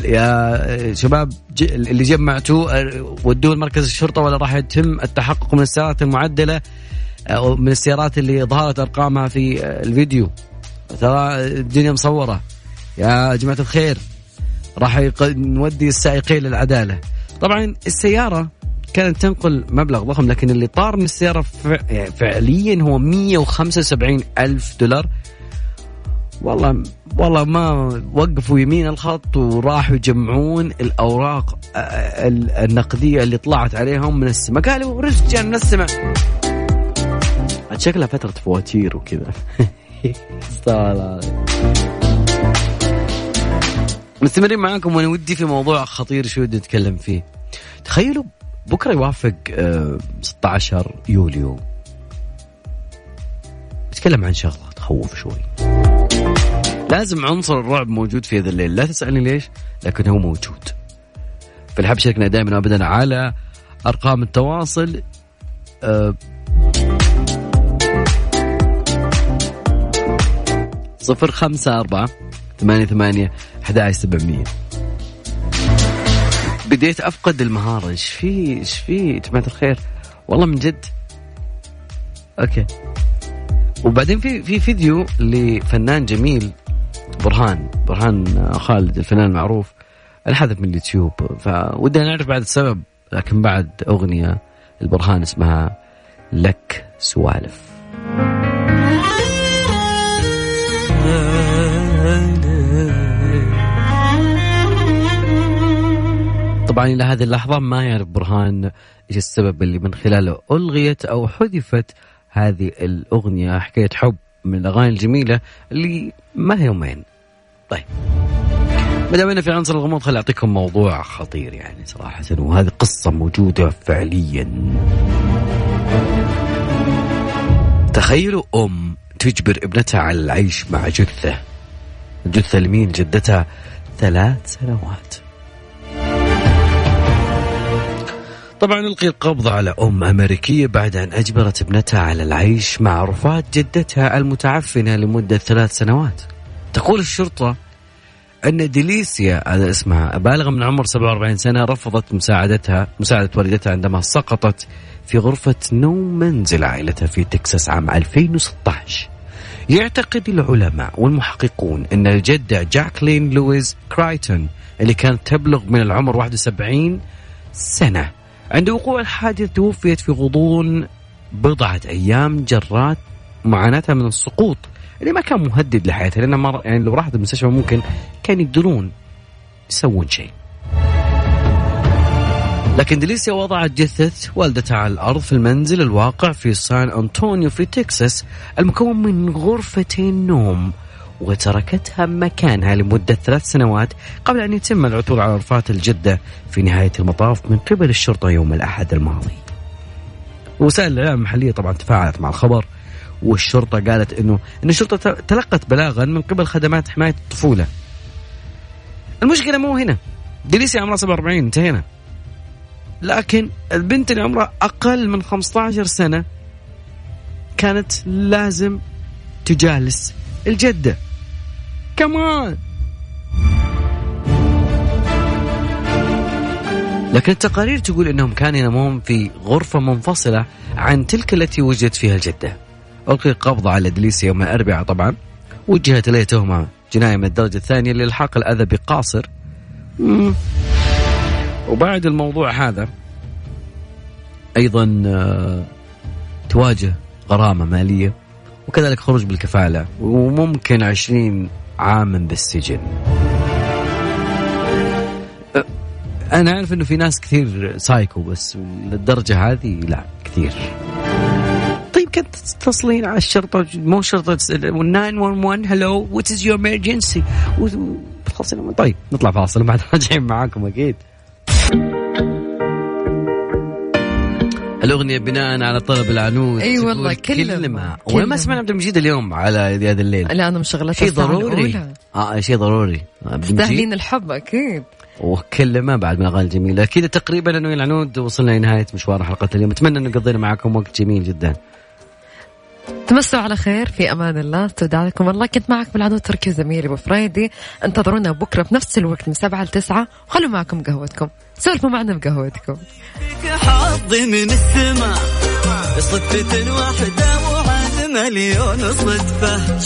Speaker 3: يا شباب. اللي جمعتوه أه، ودوه لمركز الشرطة ولا راح يتم التحقق من السيارات المعدلة أو من السيارات اللي ظهرت أرقامها في أه، الفيديو ترى الدنيا مصورة يا جماعة الخير راح. نودي السائقين للعداله طبعا السيارة كانت تنقل مبلغ ضخم لكن اللي طار من السيارة ف... يعني فعليا هو 175 ألف دولار والله والله ما وقفوا يمين الخط وراحوا يجمعون الأوراق ال- النقدية اللي طلعت عليهم من السماء. قالوا جاء من السماء. شكلها فترة فواتير وكذا. مستمرين معاكم وأنا ودي في موضوع خطير شو ودي نتكلم فيه. تخيلوا بكرة يوافق آه، 16 يوليو. نتكلم عن شغلة تخوف شوي. لازم عنصر الرعب موجود في هذا الليل. لا تسألني ليش لكن هو موجود فالحب شاركنا دائما وابدا على أرقام التواصل آه، صفر خمسة أربعة ثمانية ثمانية أحد سبعمية. بديت أفقد المهارة. إيش في إيش في جماعة الخير؟ والله من جد. okay. وبعدين في في فيديو لفنان جميل برهان برهان خالد الفنان المعروف انحذف من اليوتيوب. فودنا نعرف بعد السبب لكن بعد أغنية البرهان اسمها لك سوالف. طبعا إلى هذه اللحظة ما يعرف برهان إيش السبب اللي من خلاله ألغيت أو حذفت هذه الأغنية. حكايه حب من الأغاني الجميلة اللي ما هي يومين. طيب ما دام في عنصر الغموض خليني أعطيكم موضوع خطير يعني صراحة وهذه قصة موجودة فعليا. تخيلوا أم تجبر ابنتها على العيش مع جثة. الجثه لمين؟ جدتها ثلاث سنوات. طبعا القي القبض على أم أمريكية بعد أن أجبرت ابنتها على العيش مع رفات جدتها المتعفنة لمدة ثلاث سنوات. تقول الشرطة أن ديليسيا هذا اسمها بالغة من عمر 47 سنة رفضت مساعدتها مساعدة والدتها عندما سقطت في غرفة نوم منزل عائلتها في تكساس عام 2016 يعتقد العلماء والمحققون أن الجدة جاكلين لويز كرايتون اللي كانت تبلغ من العمر 71 سنة عند وقوع الحادث توفيت في غضون بضعة أيام جرات معاناتها من السقوط اللي ما كان مهدد لحياتها لأنها مر... يعني لو راحت المستشفى ممكن كان يقدرون يسوون شيء. لكن ديليسيا وضعت جثة والدتها على الأرض في المنزل الواقع في سان أنطونيو في تكساس المكون من غرفتين نوم. وتركتها مكانها لمدة ثلاث سنوات قبل أن يتم العثور على رفاة الجدة في نهاية المطاف من قبل الشرطة يوم الأحد الماضي. وسائل الإعلام المحلية طبعا تفاعلت مع الخبر والشرطة قالت أنه أن الشرطة تلقت بلاغا من قبل خدمات حماية الطفولة. المشكلة مو هنا. ديليسيا عمرها 47 انتهينا. لكن البنت اللي عمرها أقل من 15 سنة كانت لازم تجالس الجدة. كمان لكن التقارير تقول إنهم كانوا ينامون في غرفة منفصلة عن تلك التي وجدت فيها الجدة. ألقي القبض على دليسيا يوم الأربعاء طبعا وجهت إليه تهمة جناية من الدرجة الثانية لإلحاق الأذى بقاصر. وبعد الموضوع هذا أيضا آه، تواجه غرامة مالية وكذلك خروج بالكفالة وممكن عشرين عاما بالسجن. أه، أنا أعرف أنه في ناس كثير سايكو بس للدرجة هذه لا كثير. طيب كنت تتصلين على الشرطة مو شرطة 911 hello what is your بتخلصين طيب نطلع فاصل وبعد راجعين معاكم أكيد. الأغنية بناء على طلب العنود.
Speaker 2: أي
Speaker 3: تقول
Speaker 2: والله، كلمة.
Speaker 3: كلمة. وين ما. سمعنا عبد المجيد اليوم على هذا الليل
Speaker 2: لا أنا مشغلتها
Speaker 3: شيء ضروري.
Speaker 2: الأولى.
Speaker 3: آه شيء ضروري.
Speaker 2: تستاهلين الحب أكيد.
Speaker 3: وكلمة بعد من الأغاني الجميلة كذا تقريبا أنه العنود وصلنا لنهاية مشوار حلقة اليوم. أتمنى أنه قضينا معكم وقت جميل جدا.
Speaker 2: تمسوا على خير في أمان الله. استودعكم الله. كنت معك بالعدو تركي زميلي أبو فريدي. انتظرونا بكرة في نفس الوقت من 7 ل 9 وخلوا معكم قهوتكم. سولفوا معنا بقهوتكم.
Speaker 10: حظي من السماء صدفة واحدة وعاد مليون صدفة.